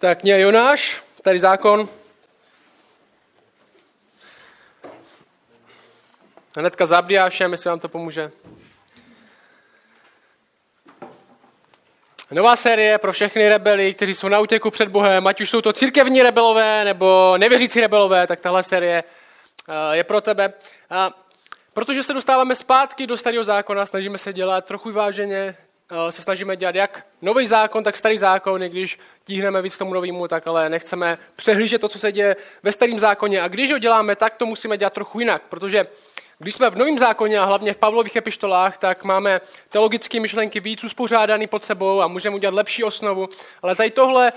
Tak mě Jonáš, tady zákon. Hnedka za Abdiášem, jestli vám to pomůže. Nová série pro všechny rebely, kteří jsou na útěku před Bohem, ať už jsou to církevní rebelové nebo nevěřící rebelové, tak tahle série eh, je pro tebe. A protože se dostáváme zpátky do starého zákona, snažíme se dělat trochu váženě, se snažíme dělat jak nový zákon, tak starý zákon, i když tíhneme víc tomu novému, tak ale nechceme přehlížet to, co se děje ve starém zákoně. A když ho děláme, tak to musíme dělat trochu jinak, protože když jsme v novém zákoně a hlavně v Pavlových epištolách, tak máme teologické myšlenky víc uspořádaný pod sebou a můžeme udělat lepší osnovu. Ale tady tohle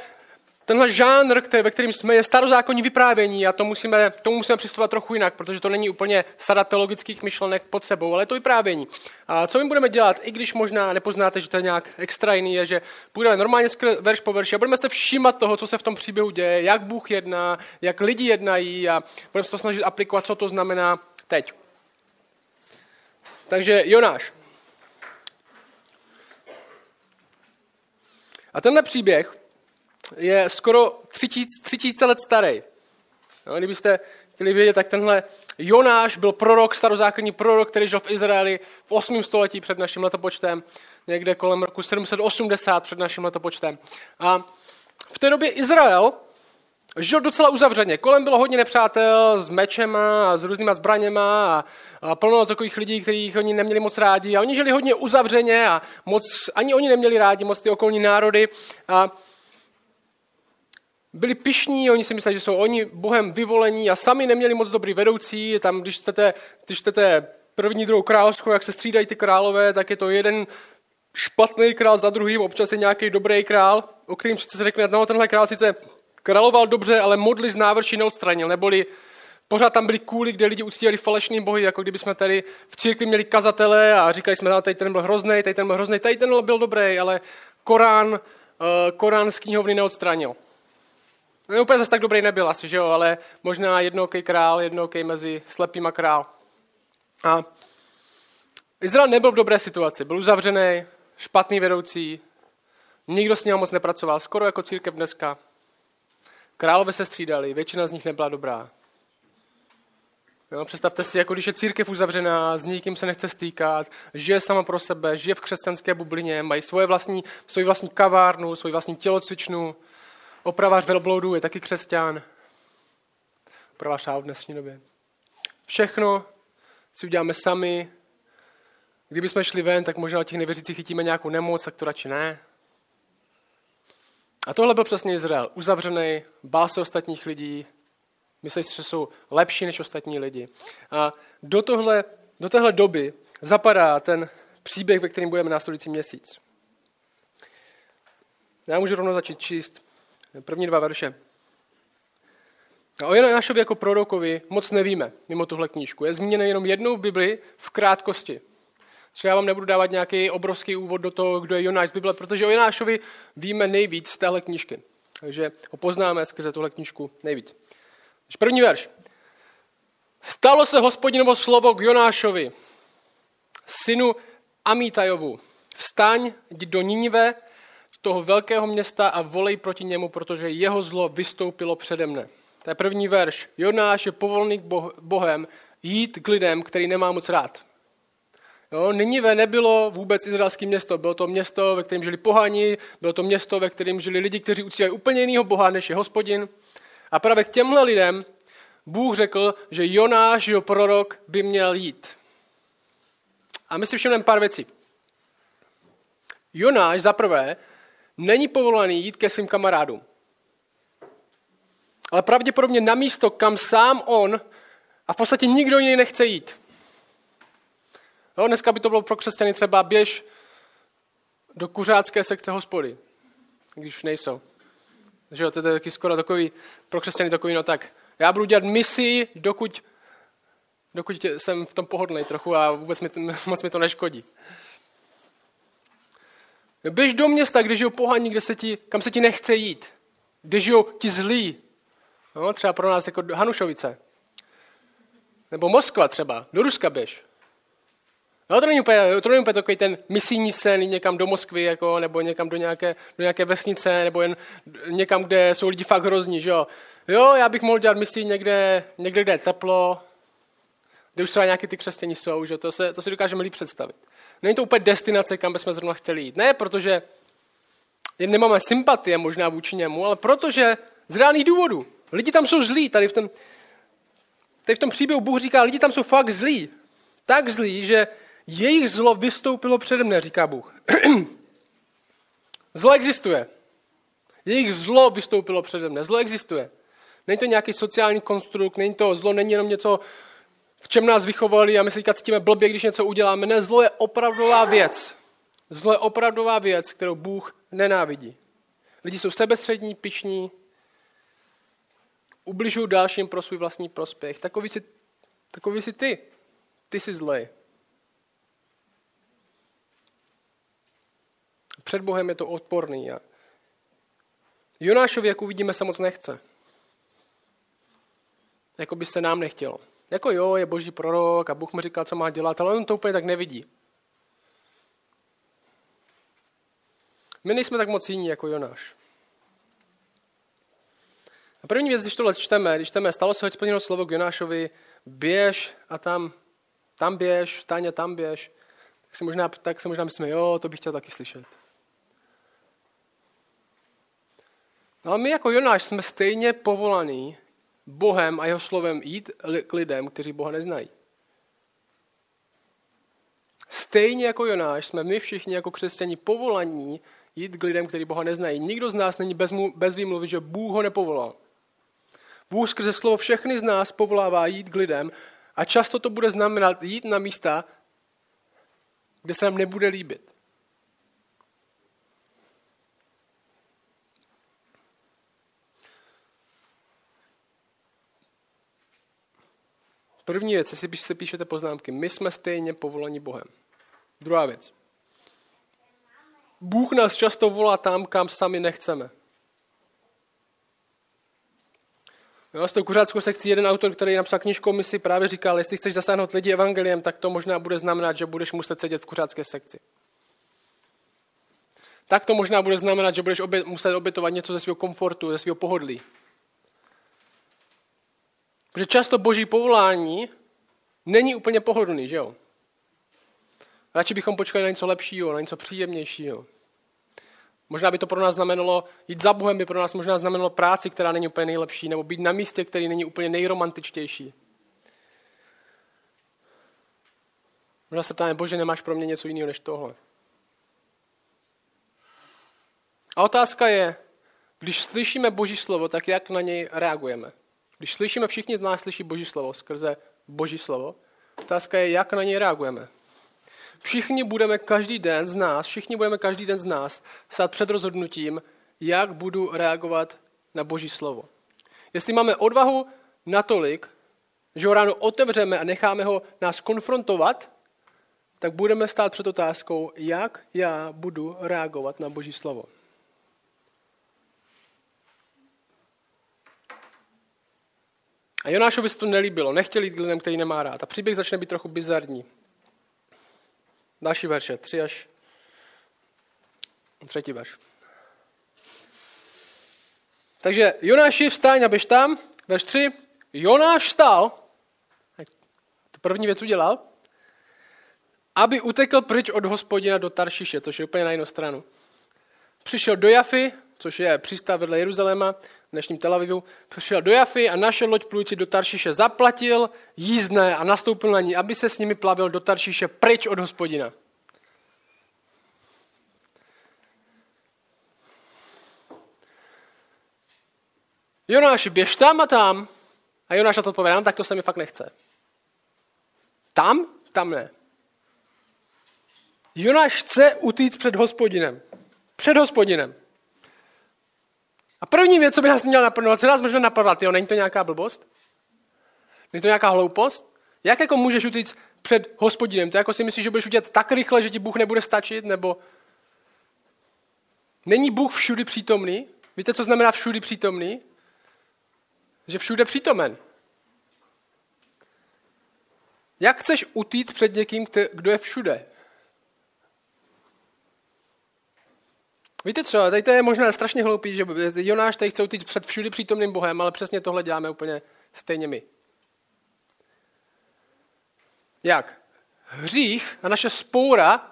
tenhle žánr, který, ve kterým jsme, je starozákonní vyprávění a to musíme, tomu musíme přistupovat trochu jinak, protože to není úplně sada teologických myšlenek pod sebou, ale je to vyprávění. A co my budeme dělat, i když možná nepoznáte, že to je nějak extra jiný, je, že budeme normálně verš po verši a budeme se všímat toho, co se v tom příběhu děje, jak Bůh jedná, jak lidi jednají a budeme se to snažit aplikovat, co to znamená teď. Takže Jonáš. A tenhle příběh je skoro tři tisíce let starý. No, kdybyste chtěli vědět, tak tenhle Jonáš byl prorok, starozákonní prorok, který žil v Izraeli v 8. století před naším letopočtem, někde kolem roku 780 před naším letopočtem. A v té době Izrael žil docela uzavřeně. Kolem bylo hodně nepřátel s mečema a s různýma zbraněma a, a plno takových lidí, kterých oni neměli moc rádi. A oni žili hodně uzavřeně a moc, ani oni neměli rádi moc ty okolní národy. A byli pišní, oni si mysleli, že jsou oni Bohem vyvolení a sami neměli moc dobrý vedoucí. Tam, když chcete, když chcete první, druhou královskou, jak se střídají ty králové, tak je to jeden špatný král za druhým, občas je nějaký dobrý král, o kterým se řekne, no tenhle král sice královal dobře, ale modly z návrší neodstranil, neboli pořád tam byly kůly, kde lidi uctívali falešný bohy, jako kdyby jsme tady v církvi měli kazatele a říkali jsme, no, tady ten byl hrozný, tady ten byl hrozný, tady ten byl dobrý, ale Korán, eh, Korán z knihovny neodstranil. No, úplně zase tak dobrý nebyl asi, že jo, ale možná jednokej král, jednokej mezi slepýma král. A Izrael nebyl v dobré situaci, byl uzavřený, špatný vedoucí, nikdo s ním moc nepracoval, skoro jako církev dneska. Králové se střídali, většina z nich nebyla dobrá. Jo, představte si, jako když je církev uzavřená, s nikým se nechce stýkat, žije sama pro sebe, žije v křesťanské bublině, mají svoje vlastní, svoji vlastní kavárnu, svoji vlastní tělocvičnu, Opravář velbloudu je taky křesťan. Opravář v dnešní době. Všechno si uděláme sami. Kdyby jsme šli ven, tak možná těch nevěřících chytíme nějakou nemoc, tak to radši ne. A tohle byl přesně Izrael. Uzavřený, bál se ostatních lidí, myslí si, že jsou lepší než ostatní lidi. A do, tohle, do téhle doby zapadá ten příběh, ve kterém budeme následující měsíc. Já můžu rovnou začít číst První dva verše. A o Jonášovi jako prorokovi moc nevíme, mimo tuhle knížku. Je zmíněn jenom jednou v Bibli v krátkosti. Co já vám nebudu dávat nějaký obrovský úvod do toho, kdo je Jonáš z Bible, protože o Jonášovi víme nejvíc z téhle knížky. Takže ho poznáme skrze tuhle knížku nejvíc. První verš. Stalo se hospodinovo slovo k Jonášovi, synu Amitajovu. Vstaň, jdi do Ninive toho velkého města a volej proti němu, protože jeho zlo vystoupilo přede mne. To je první verš. Jonáš je povolný k Bohem jít k lidem, který nemá moc rád. Jo, Ninive nebylo vůbec izraelské město. Bylo to město, ve kterém žili pohani, bylo to město, ve kterém žili lidi, kteří uctívají úplně jiného boha, než je hospodin. A právě k těmhle lidem Bůh řekl, že Jonáš, jeho prorok, by měl jít. A my si všimneme pár věcí. Jonáš za prvé není povolaný jít ke svým kamarádům. Ale pravděpodobně na místo, kam sám on a v podstatě nikdo jiný nechce jít. Jo, dneska by to bylo pro křesťany třeba běž do kuřácké sekce hospody, když nejsou. Že to je taky skoro takový, pro křesťany takový, no tak, já budu dělat misi, dokud, dokud jsem v tom pohodlný trochu a vůbec mi, moc mi to neškodí. Běž do města, kde žijou pohaní, kde se ti, kam se ti nechce jít. Kde žijou ti zlí. No, třeba pro nás jako Hanušovice. Nebo Moskva třeba. Do Ruska běž. No, to není úplně, to není úplně takový ten misijní sen někam do Moskvy, jako, nebo někam do nějaké, do nějaké vesnice, nebo jen někam, kde jsou lidi fakt hrozní, že jo. Jo, já bych mohl dělat misi někde, někde, kde je teplo, kde už třeba nějaký ty křesťaní jsou, že to, se, to si dokážeme líp představit. Není to úplně destinace, kam bychom zrovna chtěli jít. Ne, protože nemáme sympatie možná vůči němu, ale protože z reálných důvodů. Lidi tam jsou zlí, tady v tom, tady v tom příběhu Bůh říká, lidi tam jsou fakt zlí. Tak zlí, že jejich zlo vystoupilo přede mne, říká Bůh. zlo existuje. Jejich zlo vystoupilo přede mne. Zlo existuje. Není to nějaký sociální konstrukt, není to zlo, není jenom něco, v čem nás vychovali a my se teďka cítíme blbě, když něco uděláme. Ne, zlo je opravdová věc. Zlo je opravdová věc, kterou Bůh nenávidí. Lidi jsou sebestřední, pišní, ubližují dalším pro svůj vlastní prospěch. Takový jsi, takový jsi ty. Ty jsi zlej. Před Bohem je to odporný. A Jonášovi, jak uvidíme, se moc nechce. Jako by se nám nechtělo. Jako jo, je boží prorok a Bůh mu říká, co má dělat, ale on to úplně tak nevidí. My nejsme tak moc jiní jako Jonáš. A první věc, když tohle čteme, když čteme, stalo se hospodinovo slovo k Jonášovi, běž a tam, tam běž, vstaň a tam běž, tak si možná, tak si možná myslíme, jo, to bych chtěl taky slyšet. No ale my jako Jonáš jsme stejně povolaní Bohem a jeho slovem jít k lidem, kteří Boha neznají. Stejně jako Jonáš jsme my všichni jako křesťani povolaní jít k lidem, kteří Boha neznají. Nikdo z nás není bez, mu, bez výmluvy, že Bůh ho nepovolal. Bůh skrze slovo všechny z nás povolává jít k lidem a často to bude znamenat jít na místa, kde se nám nebude líbit. První věc, jestli si píšete poznámky, my jsme stejně povoleni Bohem. Druhá věc. Bůh nás často volá tam, kam sami nechceme. Jo, s tou kuřáckou sekcí jeden autor, který napsal knižku o misi, právě říkal, jestli chceš zasáhnout lidi evangeliem, tak to možná bude znamenat, že budeš muset sedět v kuřácké sekci. Tak to možná bude znamenat, že budeš obě, muset obětovat něco ze svého komfortu, ze svého pohodlí. Protože často boží povolání není úplně pohodlný, že jo? Radši bychom počkali na něco lepšího, na něco příjemnějšího. Možná by to pro nás znamenalo, jít za Bohem by pro nás možná znamenalo práci, která není úplně nejlepší, nebo být na místě, který není úplně nejromantičtější. Možná se ptáme, bože, nemáš pro mě něco jiného než tohle. A otázka je, když slyšíme Boží slovo, tak jak na něj reagujeme? Když slyšíme, všichni z nás slyší Boží slovo skrze Boží slovo, otázka je, jak na něj reagujeme. Všichni budeme každý den z nás, všichni budeme každý den z nás stát před rozhodnutím, jak budu reagovat na Boží slovo. Jestli máme odvahu natolik, že ho ráno otevřeme a necháme ho nás konfrontovat, tak budeme stát před otázkou, jak já budu reagovat na Boží slovo. A Jonášovi se to nelíbilo, nechtěl jít k lidem, který nemá rád. A příběh začne být trochu bizarní. Další verše, tři až třetí verš. Takže Jonáši vstaň a běž tam. Verš 3. Jonáš vstal, to první věc udělal, aby utekl pryč od hospodina do Taršiše, což je úplně na jinou stranu. Přišel do Jafy, což je přístav vedle Jeruzaléma, dnešním Tel Avivu, přišel do Jafy a našel loď plující do Taršiše, zaplatil jízdné a nastoupil na ní, aby se s nimi plavil do Taršiše pryč od hospodina. Jonáši, běž tam a tam. A Jonáš na to odpovědá, tak to se mi fakt nechce. Tam? Tam ne. Jonáš chce utíct před hospodinem. Před hospodinem. A první věc, co by nás měl napadnout, co nás možná napadla, jo, není to nějaká blbost? Není to nějaká hloupost? Jak jako můžeš utíct před hospodinem? To jako si myslíš, že budeš udělat tak rychle, že ti Bůh nebude stačit? Nebo není Bůh všudy přítomný? Víte, co znamená všudy přítomný? Že všude přítomen. Jak chceš utíct před někým, kdo je všude? Víte co, tady to je možná strašně hloupý, že Jonáš tady chce utíct před všudy přítomným Bohem, ale přesně tohle děláme úplně stejně my. Jak? Hřích a naše spoura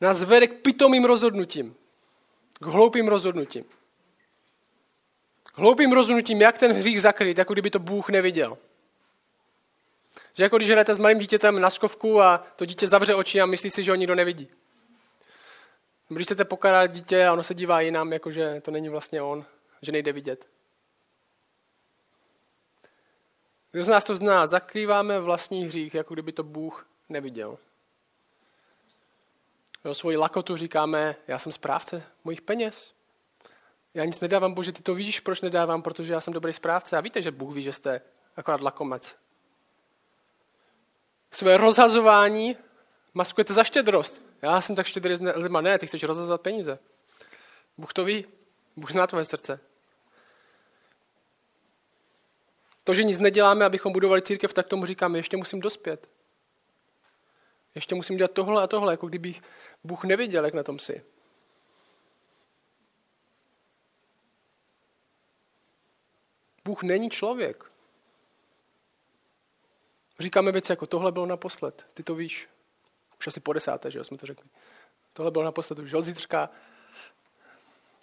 nás vede k pitomým rozhodnutím. K hloupým rozhodnutím. K hloupým rozhodnutím, jak ten hřích zakryt, jako kdyby to Bůh neviděl. Že jako když hrajete s malým dítětem na skovku a to dítě zavře oči a myslí si, že ho nikdo nevidí. Když chcete pokádat dítě a ono se dívá jinam, jakože to není vlastně on, že nejde vidět. Kdo z nás to zná? Zakrýváme vlastní hřích, jako kdyby to Bůh neviděl. Do svoji lakotu říkáme, já jsem správce mojich peněz. Já nic nedávám, Bože, ty to víš, proč nedávám, protože já jsem dobrý správce. A víte, že Bůh ví, že jste akorát lakomec. Své rozhazování maskujete za štědrost. Já jsem tak štědrý lidma. Ne, ty chceš rozhazovat peníze. Bůh to ví. Bůh zná tvoje srdce. To, že nic neděláme, abychom budovali církev, tak tomu říkáme, ještě musím dospět. Ještě musím dělat tohle a tohle, jako kdyby Bůh nevěděl, jak na tom si. Bůh není člověk. Říkáme věci jako tohle bylo naposled, ty to víš. Už asi po desáté, že jo, jsme to řekli. Tohle bylo naposled, už od zítřka.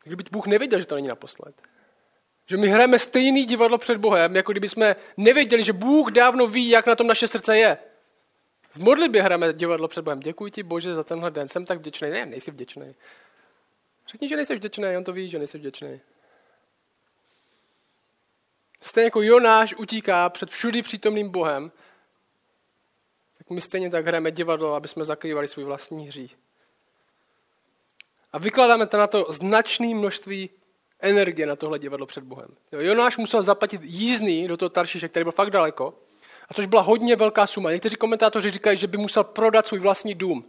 Kdyby Bůh nevěděl, že to není naposled. Že my hrajeme stejný divadlo před Bohem, jako kdyby jsme nevěděli, že Bůh dávno ví, jak na tom naše srdce je. V modlitbě hrajeme divadlo před Bohem. Děkuji ti, Bože, za tenhle den. Jsem tak vděčný. Ne, nejsi vděčný. Řekni, že nejsi vděčný, on to ví, že nejsi vděčný. Stejně jako Jonáš utíká před všudy přítomným Bohem, my stejně tak hrajeme divadlo, aby jsme zakrývali svůj vlastní hřích. A vykládáme to na to značné množství energie na tohle divadlo před Bohem. Jo, Jonáš musel zaplatit jízdný do toho Taršiše, který byl fakt daleko, a což byla hodně velká suma. Někteří komentátoři říkají, že by musel prodat svůj vlastní dům,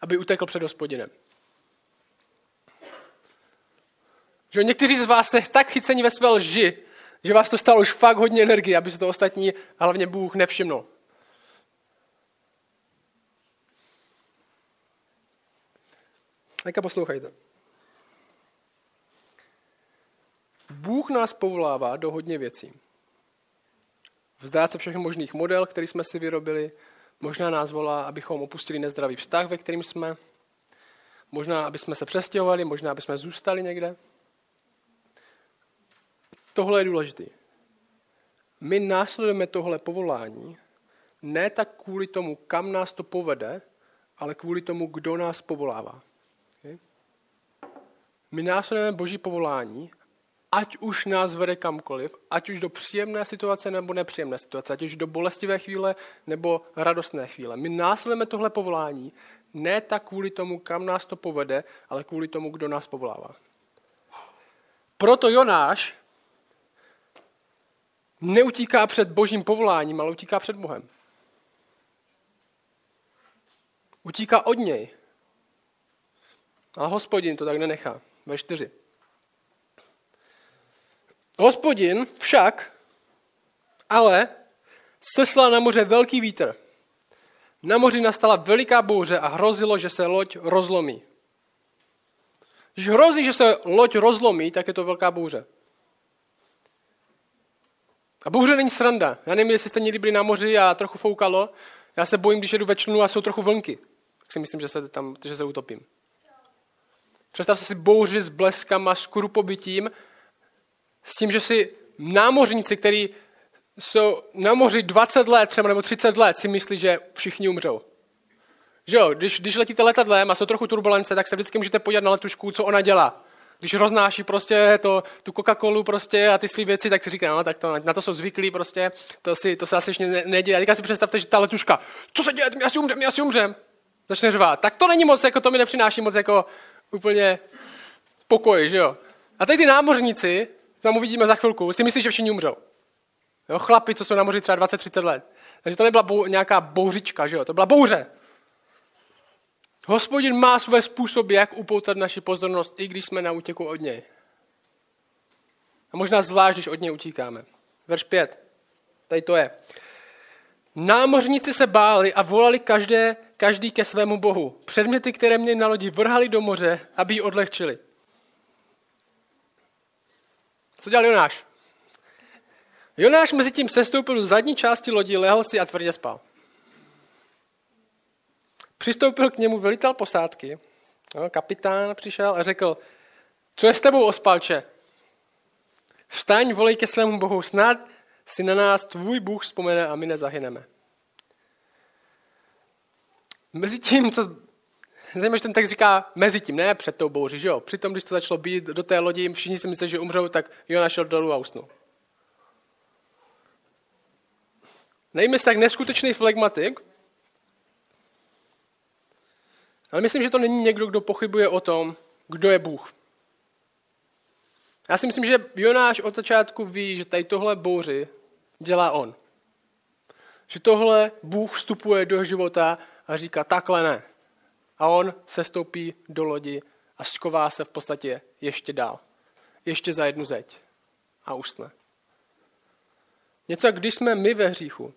aby utekl před hospodinem. Že někteří z vás jste tak chyceni ve své lži, že vás to stalo už fakt hodně energie, aby se to ostatní, hlavně Bůh, nevšimnul. Teďka poslouchejte. Bůh nás povolává do hodně věcí. Vzdát se všech možných model, který jsme si vyrobili. Možná nás volá, abychom opustili nezdravý vztah, ve kterým jsme. Možná, aby jsme se přestěhovali, možná, aby jsme zůstali někde. Tohle je důležité. My následujeme tohle povolání ne tak kvůli tomu, kam nás to povede, ale kvůli tomu, kdo nás povolává. My následujeme Boží povolání ať už nás vede kamkoliv, ať už do příjemné situace nebo nepříjemné situace, ať už do bolestivé chvíle nebo radostné chvíle. My následujeme tohle povolání ne tak kvůli tomu, kam nás to povede, ale kvůli tomu, kdo nás povolává. Proto Jonáš neutíká před božím povoláním, ale utíká před Bohem. Utíká od něj. A hospodin to tak nenechá. Ve čtyři. Hospodin však ale seslal na moře velký vítr. Na moři nastala veliká bouře a hrozilo, že se loď rozlomí. Když hrozí, že se loď rozlomí, tak je to velká bouře. A bouře není sranda. Já nevím, jestli jste někdy byli na moři a trochu foukalo. Já se bojím, když jedu ve a jsou trochu vlnky. Tak si myslím, že se tam že se utopím. Představte si bouři s bleskama, s kurupobytím s tím, že si námořníci, kteří jsou na moři 20 let třeba nebo 30 let, si myslí, že všichni umřou. Že jo, když, když letíte letadlem a jsou trochu turbulence, tak se vždycky můžete podívat na letušku, co ona dělá. Když roznáší prostě to, tu Coca-Colu prostě a ty své věci, tak si říká, no tak to, na to jsou zvyklí prostě, to, si, to se asi ještě neděje. A teďka si představte, že ta letuška, co se děje, my asi umřem, my asi umřem. Začne řvát. Tak to není moc, jako to mi nepřináší moc jako úplně pokoj, že jo. A teď ty námořníci, tam uvidíme za chvilku, si myslí, že všichni umřou. Jo, chlapi, co jsou na moři třeba 20-30 let. Takže to nebyla bou, nějaká bouřička, že jo? to byla bouře. Hospodin má své způsoby, jak upoutat naši pozornost, i když jsme na útěku od něj. A možná zvlášť, když od něj utíkáme. Verš 5. Tady to je. Námořníci se báli a volali každé, každý ke svému bohu. Předměty, které měli na lodi, vrhali do moře, aby ji odlehčili. Co dělal Jonáš? Jonáš mezi tím sestoupil do zadní části lodi, lehl si a tvrdě spal. Přistoupil k němu velitel posádky, no, kapitán přišel a řekl, co je s tebou, ospalče? Vstaň, volej ke svému bohu, snad si na nás tvůj Bůh vzpomene a my nezahyneme. Mezi tím, co Zajímavé, že ten text říká mezi tím, ne před tou bouří, že jo? Přitom, když to začalo být do té lodi, všichni si mysleli, že umřou, tak Jona šel dolů a usnul. Nejme tak neskutečný flegmatik, ale myslím, že to není někdo, kdo pochybuje o tom, kdo je Bůh. Já si myslím, že Jonáš od začátku ví, že tady tohle bouři dělá on. Že tohle Bůh vstupuje do života a říká, takhle ne. A on se stoupí do lodi a sková se v podstatě ještě dál. Ještě za jednu zeď. A usne. Něco, když jsme my ve hříchu.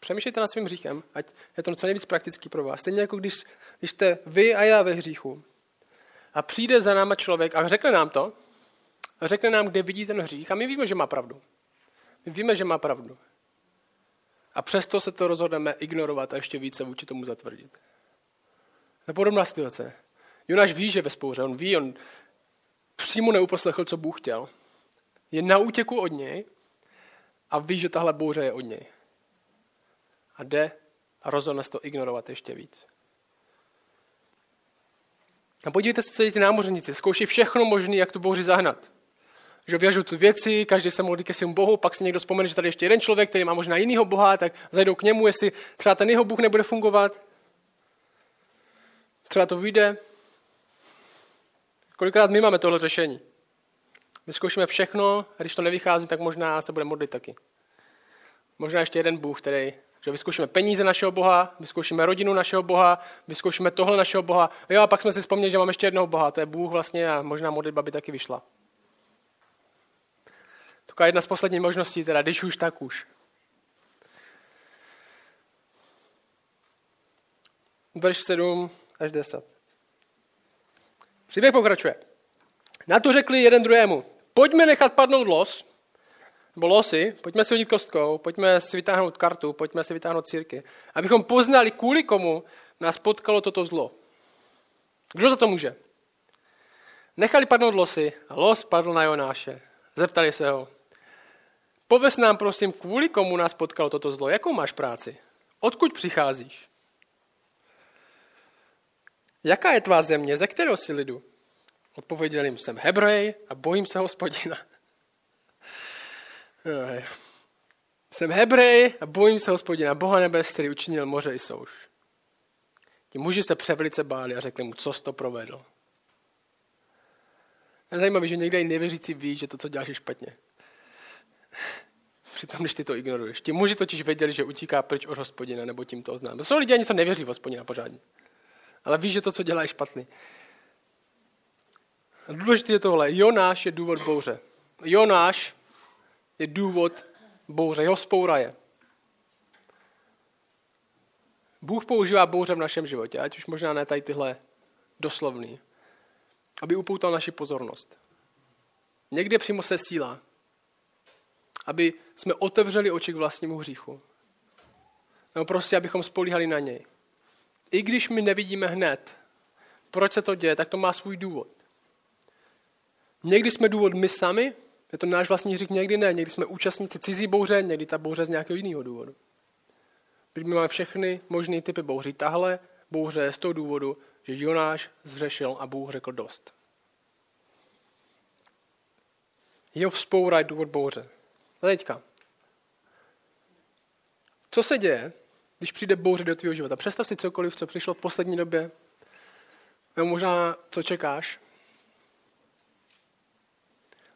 Přemýšlejte nad svým hříchem, ať je to co nejvíc praktický pro vás. Stejně jako když, když jste vy a já ve hříchu. A přijde za náma člověk a řekne nám to, a řekne nám, kde vidí ten hřích a my víme, že má pravdu. My víme, že má pravdu. A přesto se to rozhodneme ignorovat a ještě více vůči tomu zatvrdit. To podobná situace. Jonáš ví, že ve spouře, on ví, on přímo neuposlechl, co Bůh chtěl. Je na útěku od něj a ví, že tahle bouře je od něj. A jde a rozhodne se to ignorovat ještě víc. A podívejte se, co ty námořníci. Zkouší všechno možné, jak tu bouři zahnat. Že věžou tu věci, každý se modlí ke svému bohu, pak si někdo vzpomene, že tady ještě jeden člověk, který má možná jinýho boha, tak zajdou k němu, jestli třeba ten jeho bůh nebude fungovat. Třeba to vyjde. Kolikrát my máme tohle řešení. Vyzkoušíme všechno a když to nevychází, tak možná se bude modlit taky. Možná ještě jeden Bůh, který, že vyzkoušíme peníze našeho Boha, vyzkoušíme rodinu našeho Boha, vyzkoušíme tohle našeho Boha. Jo, a pak jsme si vzpomněli, že máme ještě jednoho Boha, to je Bůh vlastně a možná modlitba by taky vyšla. Taková jedna z posledních možností, teda když už, tak už. Verš 7 až 10. Příběh pokračuje. Na to řekli jeden druhému, pojďme nechat padnout los, nebo losy, pojďme si hodit kostkou, pojďme si vytáhnout kartu, pojďme si vytáhnout círky, abychom poznali, kvůli komu nás potkalo toto zlo. Kdo za to může? Nechali padnout losy a los padl na Jonáše. Zeptali se ho, pověz nám prosím, kvůli komu nás potkalo toto zlo, jakou máš práci? Odkud přicházíš? Jaká je tvá země, ze kterého jsi lidu? Odpověděl jim, jsem Hebrej a bojím se hospodina. Jsem Hebrej a bojím se hospodina, Boha nebes, který učinil moře i souš. Ti muži se převelice báli a řekli mu, co jsi to provedl. Je zajímavé, že někde i nevěřící ví, že to, co děláš, je špatně. Přitom, když ty to ignoruješ. Ti muži totiž věděli, že utíká pryč od hospodina, nebo tím to oznámil. Jsou lidi, ani se nevěří v hospodina pořádně ale ví, že to, co dělá, je špatný. Důležité je tohle. Jonáš je důvod bouře. Jonáš je důvod bouře. Jeho spoura je. Bůh používá bouře v našem životě, ať už možná ne tady tyhle doslovný, aby upoutal naši pozornost. Někde přímo se síla, aby jsme otevřeli oči k vlastnímu hříchu. Nebo prostě, abychom spolíhali na něj i když my nevidíme hned, proč se to děje, tak to má svůj důvod. Někdy jsme důvod my sami, je to náš vlastní hřích, někdy ne, někdy jsme účastníci cizí bouře, někdy ta bouře z nějakého jiného důvodu. My máme všechny možné typy bouří. Tahle bouře je z toho důvodu, že Jonáš zřešil a Bůh řekl dost. Jeho vzpoura je důvod bouře. A teďka. Co se děje, když přijde bouře do tvého života. Představ si cokoliv, co přišlo v poslední době. Nebo možná, co čekáš.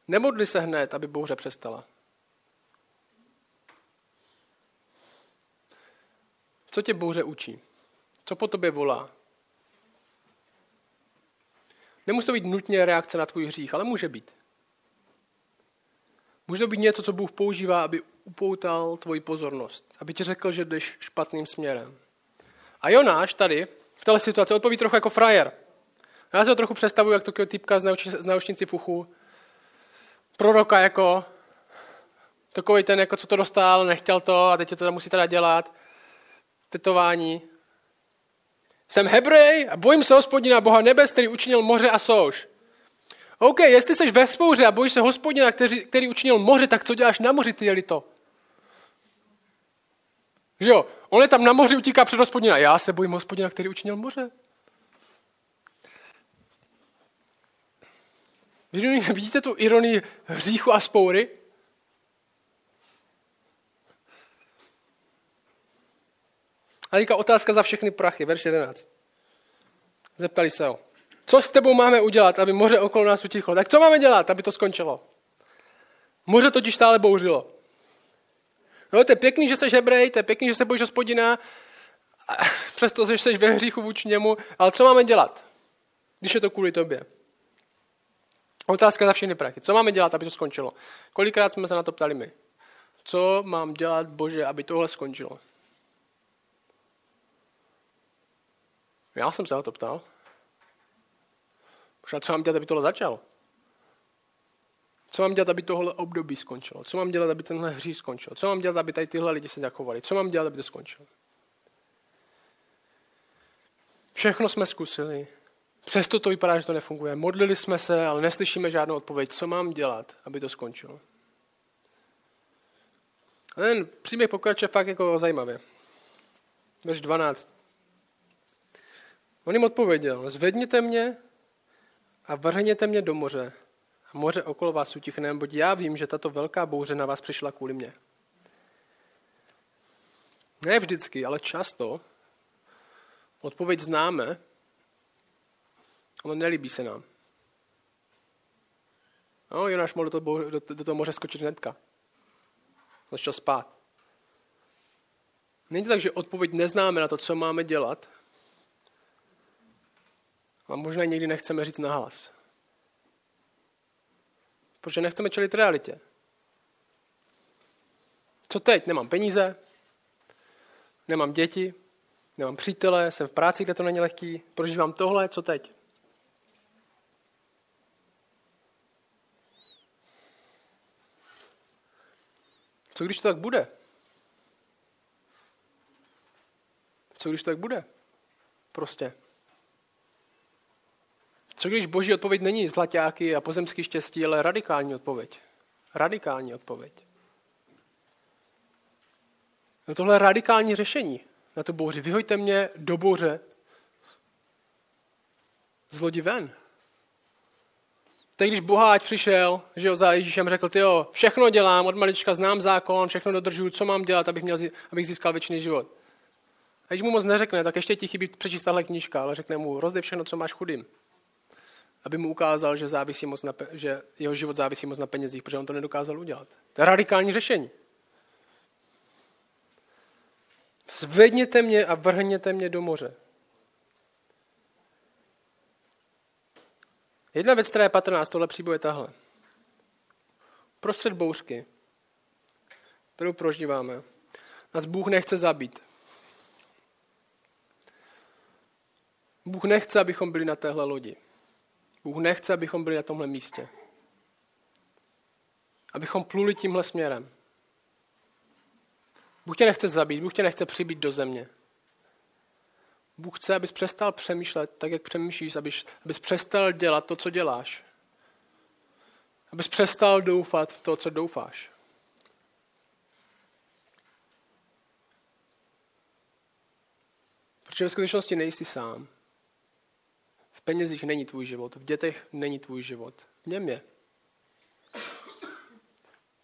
Nemodli se hned, aby bouře přestala. Co tě bouře učí? Co po tobě volá? Nemusí to být nutně reakce na tvůj hřích, ale může být. Může to být něco, co Bůh používá, aby upoutal tvoji pozornost, aby ti řekl, že jdeš špatným směrem. A Jonáš tady v této situaci odpoví trochu jako frajer. Já si ho trochu představuji, jak takového typka z naučnici puchu. Proroka jako, takový ten, jako co to dostal, nechtěl to a teď to musí teda dělat. Tetování. Jsem Hebrej a bojím se hospodina Boha nebes, který učinil moře a souš. OK, jestli jsi ve spouře a bojíš se hospodina, který, který učinil moře, tak co děláš na moři, ty to? Že jo? On je tam na moři, utíká před hospodina. Já se bojím hospodina, který učinil moře. Vidíte tu ironii hříchu a spoury? A otázka za všechny prachy, verš 11. Zeptali se ho. Co s tebou máme udělat, aby moře okolo nás utichlo? Tak co máme dělat, aby to skončilo? Moře totiž stále bouřilo. No, to je pěkný, že jsi hebrej, to je pěkný, že se bojíš hospodina, přesto, že jsi ve hříchu vůči němu, ale co máme dělat, když je to kvůli tobě? Otázka za všechny prachy. Co máme dělat, aby to skončilo? Kolikrát jsme se na to ptali my? Co mám dělat, Bože, aby tohle skončilo? Já jsem se na to ptal. Možná co mám dělat, aby tohle začalo? Co mám dělat, aby tohle období skončilo? Co mám dělat, aby tenhle hří skončil? Co mám dělat, aby tady tyhle lidi se zachovali? Co mám dělat, aby to skončilo? Všechno jsme zkusili. Přesto to vypadá, že to nefunguje. Modlili jsme se, ale neslyšíme žádnou odpověď. Co mám dělat, aby to skončilo? A ten příběh pokračuje fakt jako zajímavě. Verš 12. On jim odpověděl, zvedněte mě a vrhněte mě do moře. A moře okolo vás utichne, neboť já vím, že tato velká bouře na vás přišla kvůli mě. Ne vždycky, ale často odpověď známe, ale nelíbí se nám. No, Jonáš mohl do toho, do, do toho moře skočit hnedka. Začal spát. Není to tak, že odpověď neznáme na to, co máme dělat, a možná někdy nechceme říct nahlas. Protože nechceme čelit realitě. Co teď? Nemám peníze, nemám děti, nemám přítele, jsem v práci, kde to není lehký, prožívám tohle, co teď? Co když to tak bude? Co když to tak bude? Prostě. Co když boží odpověď není zlaťáky a pozemský štěstí, ale radikální odpověď? Radikální odpověď. No tohle je radikální řešení na tu bouři. Vyhoďte mě do bouře z lodi ven. Teď když boháč přišel, že jo, za Ježíšem řekl, ty jo, všechno dělám, od malička znám zákon, všechno dodržuju, co mám dělat, abych, měl, abych získal věčný život. A když mu moc neřekne, tak ještě ti chybí přečíst tahle knížka, ale řekne mu, rozdej všechno, co máš chudým aby mu ukázal, že, závisí moc na, že jeho život závisí moc na penězích, protože on to nedokázal udělat. To je radikální řešení. Zvedněte mě a vrhněte mě do moře. Jedna věc, která je patrná z tohle příboje tahle. Prostřed bouřky, kterou prožíváme, nás Bůh nechce zabít. Bůh nechce, abychom byli na téhle lodi. Bůh nechce, abychom byli na tomhle místě. Abychom pluli tímhle směrem. Bůh tě nechce zabít, Bůh tě nechce přibít do země. Bůh chce, abys přestal přemýšlet tak, jak přemýšlíš, abys, abys přestal dělat to, co děláš. Abys přestal doufat v to, co doufáš. Protože ve skutečnosti nejsi sám penězích není tvůj život, v dětech není tvůj život. V něm je.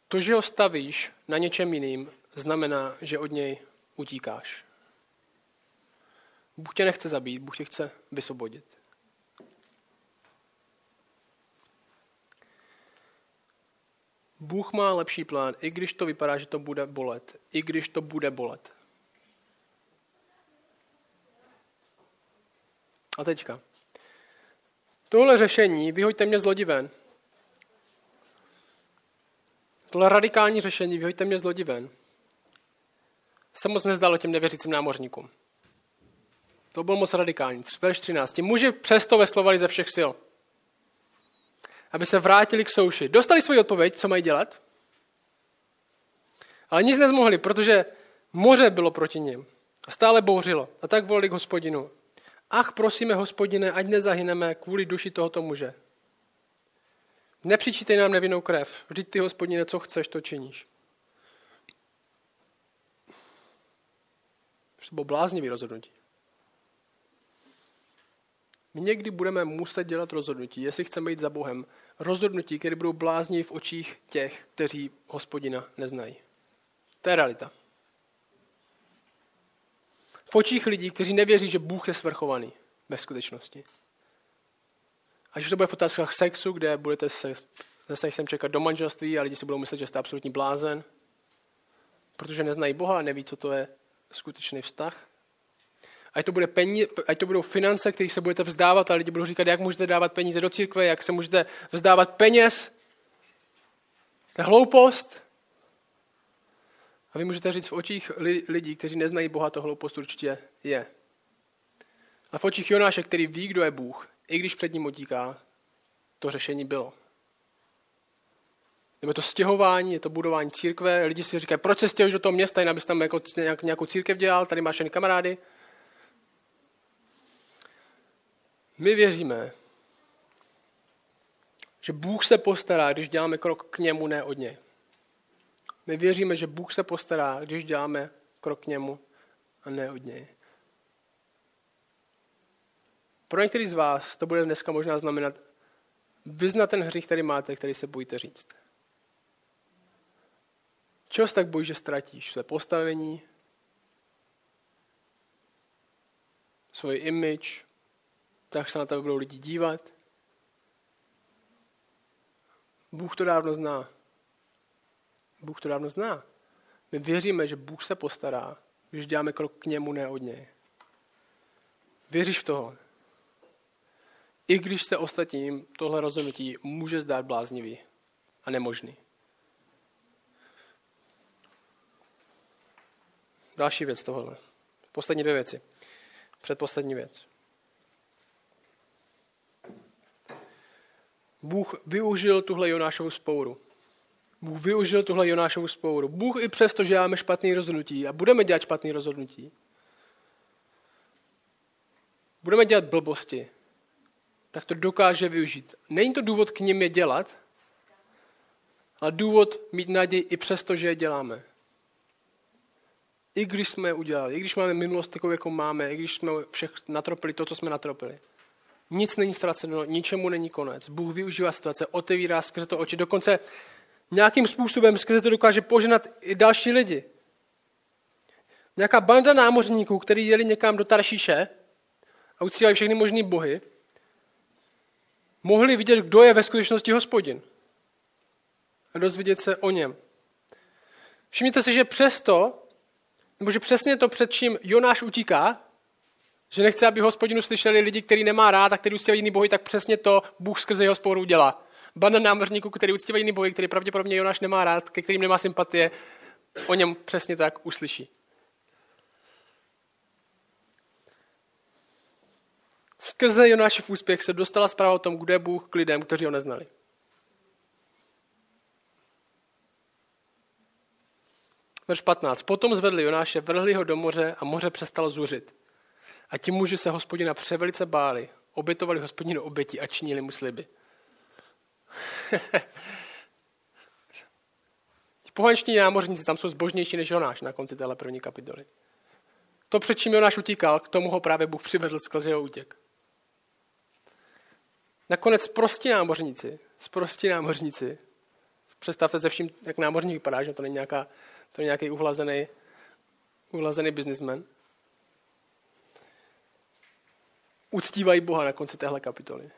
To, že ho stavíš na něčem jiným, znamená, že od něj utíkáš. Bůh tě nechce zabít, Bůh tě chce vysvobodit. Bůh má lepší plán, i když to vypadá, že to bude bolet. I když to bude bolet. A teďka. Tohle řešení, vyhoďte mě z lodi ven. tohle radikální řešení, vyhoďte mě z lodi ven, se moc nezdalo těm nevěřícím námořníkům. To bylo moc radikální. Verš 13. Ti muži přesto veslovali ze všech sil, aby se vrátili k souši. Dostali svoji odpověď, co mají dělat, ale nic nezmohli, protože moře bylo proti nim a stále bouřilo. A tak volali k hospodinu. Ach, prosíme, hospodine, ať nezahyneme kvůli duši tohoto muže. Nepřičítej nám nevinnou krev. Vždyť ty, hospodine, co chceš, to činíš. To bylo bláznivý rozhodnutí. My někdy budeme muset dělat rozhodnutí, jestli chceme jít za Bohem. Rozhodnutí, které budou blázní v očích těch, kteří hospodina neznají. To je realita. V očích lidí, kteří nevěří, že Bůh je svrchovaný ve skutečnosti. Až to bude v otázkách sexu, kde budete se zase sem čekat do manželství a lidi si budou myslet, že jste absolutní blázen, protože neznají Boha a neví, co to je skutečný vztah. Ať to, bude peníze, ať to budou finance, kterých se budete vzdávat a lidi budou říkat, jak můžete dávat peníze do církve, jak se můžete vzdávat peněz. To je hloupost. A vy můžete říct v očích lidí, kteří neznají Boha, to hloupost určitě je. A v očích Jonáše, který ví, kdo je Bůh, i když před ním utíká, to řešení bylo. Nebo to stěhování, je to budování církve. Lidi si říkají, proč se stěhuješ do toho města, jen abys tam jako nějakou církev dělal, tady máš jen kamarády. My věříme, že Bůh se postará, když děláme krok k němu, ne od něj. My věříme, že Bůh se postará, když děláme krok k němu a ne od něj. Pro některý z vás to bude dneska možná znamenat vyznat ten hřích, který máte, který se bojíte říct. Čeho se tak bojíš, že ztratíš? Své postavení, svůj image, tak se na tebe budou lidi dívat. Bůh to dávno zná. Bůh to dávno zná. My věříme, že Bůh se postará, když děláme krok k němu, ne od něj. Věříš v toho? I když se ostatním tohle rozhodnutí může zdát bláznivý a nemožný. Další věc tohle. Poslední dvě věci. Předposlední věc. Bůh využil tuhle Jonášovu spouru. Bůh využil tuhle Jonášovu spouru. Bůh i přesto, že máme špatný rozhodnutí a budeme dělat špatný rozhodnutí, budeme dělat blbosti, tak to dokáže využít. Není to důvod k nim je dělat, ale důvod mít naději i přesto, že je děláme. I když jsme je udělali, i když máme minulost takovou, jako máme, i když jsme všech natropili to, co jsme natropili. Nic není ztraceno, ničemu není konec. Bůh využívá situace, otevírá skrze to oči. Dokonce nějakým způsobem skrze to dokáže poženat i další lidi. Nějaká banda námořníků, kteří jeli někam do Taršíše a uctívali všechny možné bohy, mohli vidět, kdo je ve skutečnosti hospodin. A dozvědět se o něm. Všimněte si, že přesto, nebo že přesně to, před čím Jonáš utíká, že nechce, aby hospodinu slyšeli lidi, který nemá rád a který uctívají jiný bohy, tak přesně to Bůh skrze jeho sporu dělá. Banda námořníků, který uctívají jiný bohy, který pravděpodobně Jonáš nemá rád, ke kterým nemá sympatie, o něm přesně tak uslyší. Skrze Jonášův úspěch se dostala zpráva o tom, kde je Bůh k lidem, kteří ho neznali. Verš 15. Potom zvedli Jonáše, vrhli ho do moře a moře přestalo zuřit. A ti muži se hospodina převelice báli, obětovali hospodinu oběti a činili mu sliby. ti pohanční námořníci tam jsou zbožnější než Jonáš na konci téhle první kapitoly. To, před čím Jonáš utíkal, k tomu ho právě Bůh přivedl skrze jeho útěk. Nakonec prostí námořníci, sprostí námořníci, představte se vším, jak námořník vypadá, že to není nějaká, to je nějaký uhlazený, uhlazený biznismen. Uctívají Boha na konci téhle kapitoly.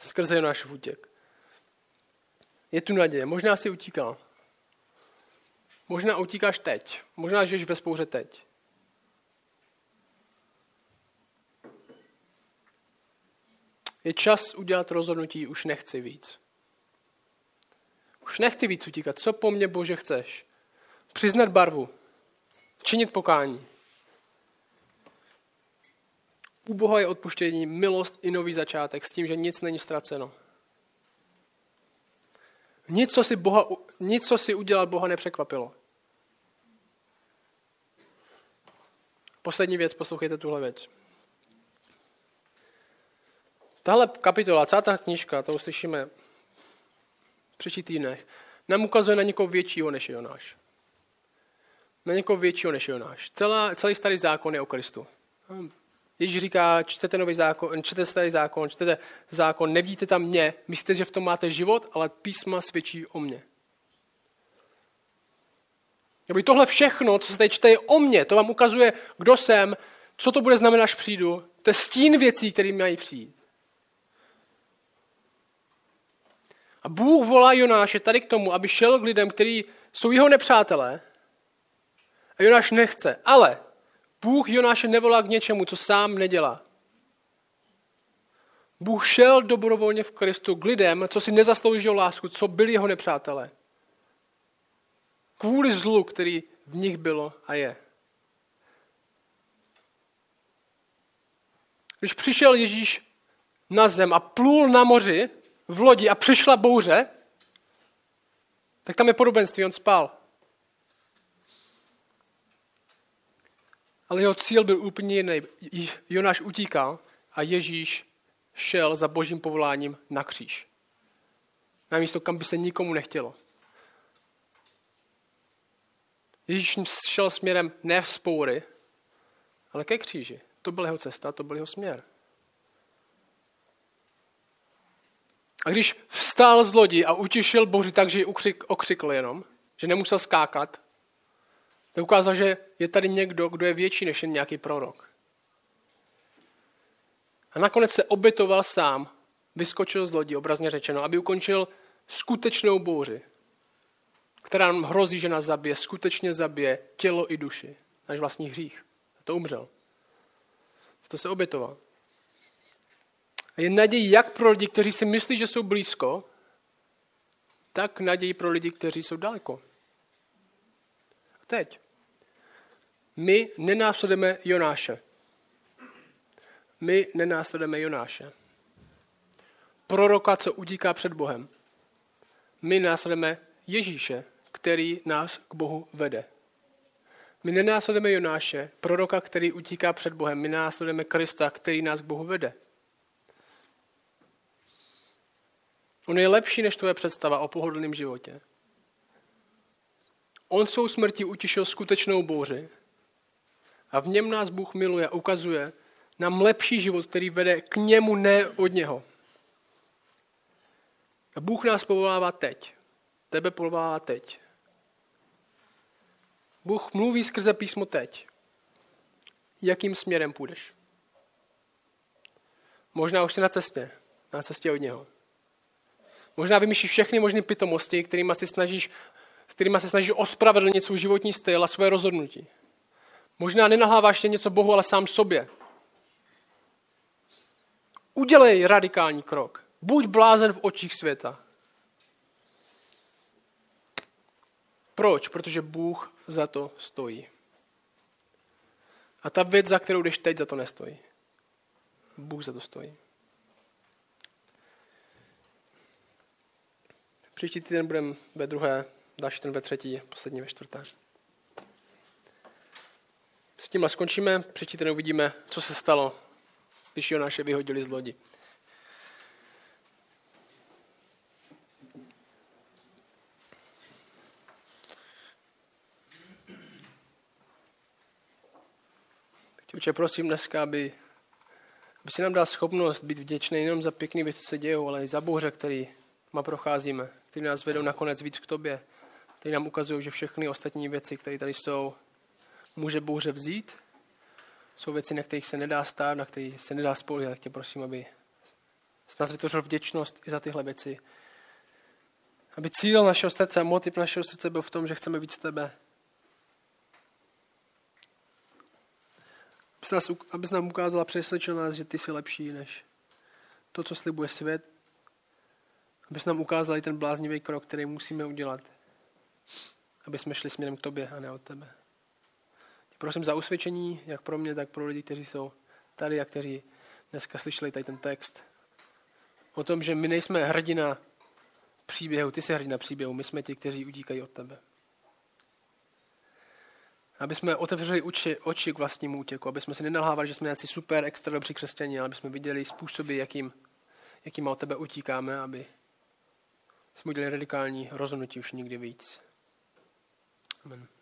Skrze náš útěk. Je tu naděje. Možná si utíkal. Možná utíkáš teď. Možná žiješ ve spouře teď. Je čas udělat rozhodnutí, už nechci víc. Už nechci víc utíkat. Co po mně, Bože, chceš? Přiznat barvu. Činit pokání. U Boha je odpuštění, milost i nový začátek s tím, že nic není ztraceno. Nic, co si, Boha, nic, co si udělal, Boha nepřekvapilo. Poslední věc, poslouchejte tuhle věc. Tahle kapitola, celá ta knižka, to uslyšíme v příštích týdnech, nám ukazuje na někoho většího než Jonáš. Na někoho většího než Jonáš. Celá, celý starý zákon je o Kristu. Ježíš říká, čtete nový zákon, čtete starý zákon, čtete zákon, nevidíte tam mě, myslíte, že v tom máte život, ale písma svědčí o mně. Nebo tohle všechno, co se tady čte, je o mně. To vám ukazuje, kdo jsem, co to bude znamenat, až přijdu. To je stín věcí, které mají přijít. A Bůh volá Jonáše tady k tomu, aby šel k lidem, kteří jsou jeho nepřátelé. A Jonáš nechce. Ale Bůh Jonáše nevolá k něčemu, co sám nedělá. Bůh šel dobrovolně v Kristu k lidem, co si nezaslouží lásku, co byli jeho nepřátelé. Kvůli zlu, který v nich bylo a je. Když přišel Ježíš na zem a plul na moři v lodi a přišla bouře, tak tam je podobenství, on spal. Ale jeho cíl byl úplně jiný. Jonáš utíkal a Ježíš šel za božím povoláním na kříž. Na místo, kam by se nikomu nechtělo. Ježíš šel směrem ne v spoury, ale ke kříži. To byla jeho cesta, to byl jeho směr. A když vstál z lodi a utěšil Boží tak, že ji okřikl jenom, že nemusel skákat, to ukázal, že je tady někdo, kdo je větší než jen nějaký prorok. A nakonec se obětoval sám, vyskočil z lodi, obrazně řečeno, aby ukončil skutečnou bouři, která nám hrozí, že nás zabije, skutečně zabije tělo i duši, náš vlastní hřích. A to umřel. To se obětoval. A je naději jak pro lidi, kteří si myslí, že jsou blízko, tak naději pro lidi, kteří jsou daleko. Teď. My nenásledujeme Jonáše. My nenásledujeme Jonáše. Proroka, co utíká před Bohem. My následujeme Ježíše, který nás k Bohu vede. My nenásledujeme Jonáše, proroka, který utíká před Bohem. My následujeme Krista, který nás k Bohu vede. On je lepší než tvoje představa o pohodlném životě. On svou smrtí utišil skutečnou bouři a v něm nás Bůh miluje a ukazuje nám lepší život, který vede k němu, ne od něho. A Bůh nás povolává teď. Tebe povolává teď. Bůh mluví skrze písmo teď. Jakým směrem půjdeš? Možná už jsi na cestě, na cestě od něho. Možná vymýšlíš všechny možné pitomosti, kterými se snažíš, kterými se snažíš ospravedlnit svůj životní styl a svoje rozhodnutí. Možná nenahláváš tě něco Bohu, ale sám sobě. Udělej radikální krok. Buď blázen v očích světa. Proč? Protože Bůh za to stojí. A ta věc, za kterou jdeš teď, za to nestojí. Bůh za to stojí. Příští týden budeme ve druhé, další ten ve třetí, poslední ve čtvrté. S tímhle skončíme, příští týden uvidíme, co se stalo, když Jonáše vyhodili z lodi. Teď prosím dneska, aby, aby si nám dal schopnost být vděčný nejenom za pěkné věci, co se dějou, ale i za bouře, který ma procházíme, které nás vedou nakonec víc k tobě, které nám ukazují, že všechny ostatní věci, které tady jsou, může bouře vzít. Jsou věci, na kterých se nedá stát, na kterých se nedá spolehat. Tak tě prosím, aby s nás vytvořil vděčnost i za tyhle věci. Aby cíl našeho srdce a motiv našeho srdce byl v tom, že chceme víc tebe. Abys nám ukázala, přesvědčil nás, že ty jsi lepší než to, co slibuje svět, Abys nám ukázali ten bláznivý krok, který musíme udělat. Aby jsme šli směrem k tobě a ne od tebe. Prosím za usvědčení, jak pro mě, tak pro lidi, kteří jsou tady a kteří dneska slyšeli tady ten text. O tom, že my nejsme hrdina příběhu, ty jsi hrdina příběhu, my jsme ti, kteří utíkají od tebe. Aby jsme otevřeli oči, oči k vlastnímu útěku, aby jsme si nenalhávali, že jsme nějací super, extra dobří křesťani, ale aby jsme viděli způsoby, jakým, jakým od tebe utíkáme, aby jsme udělali radikální rozhodnutí už nikdy víc. Amen.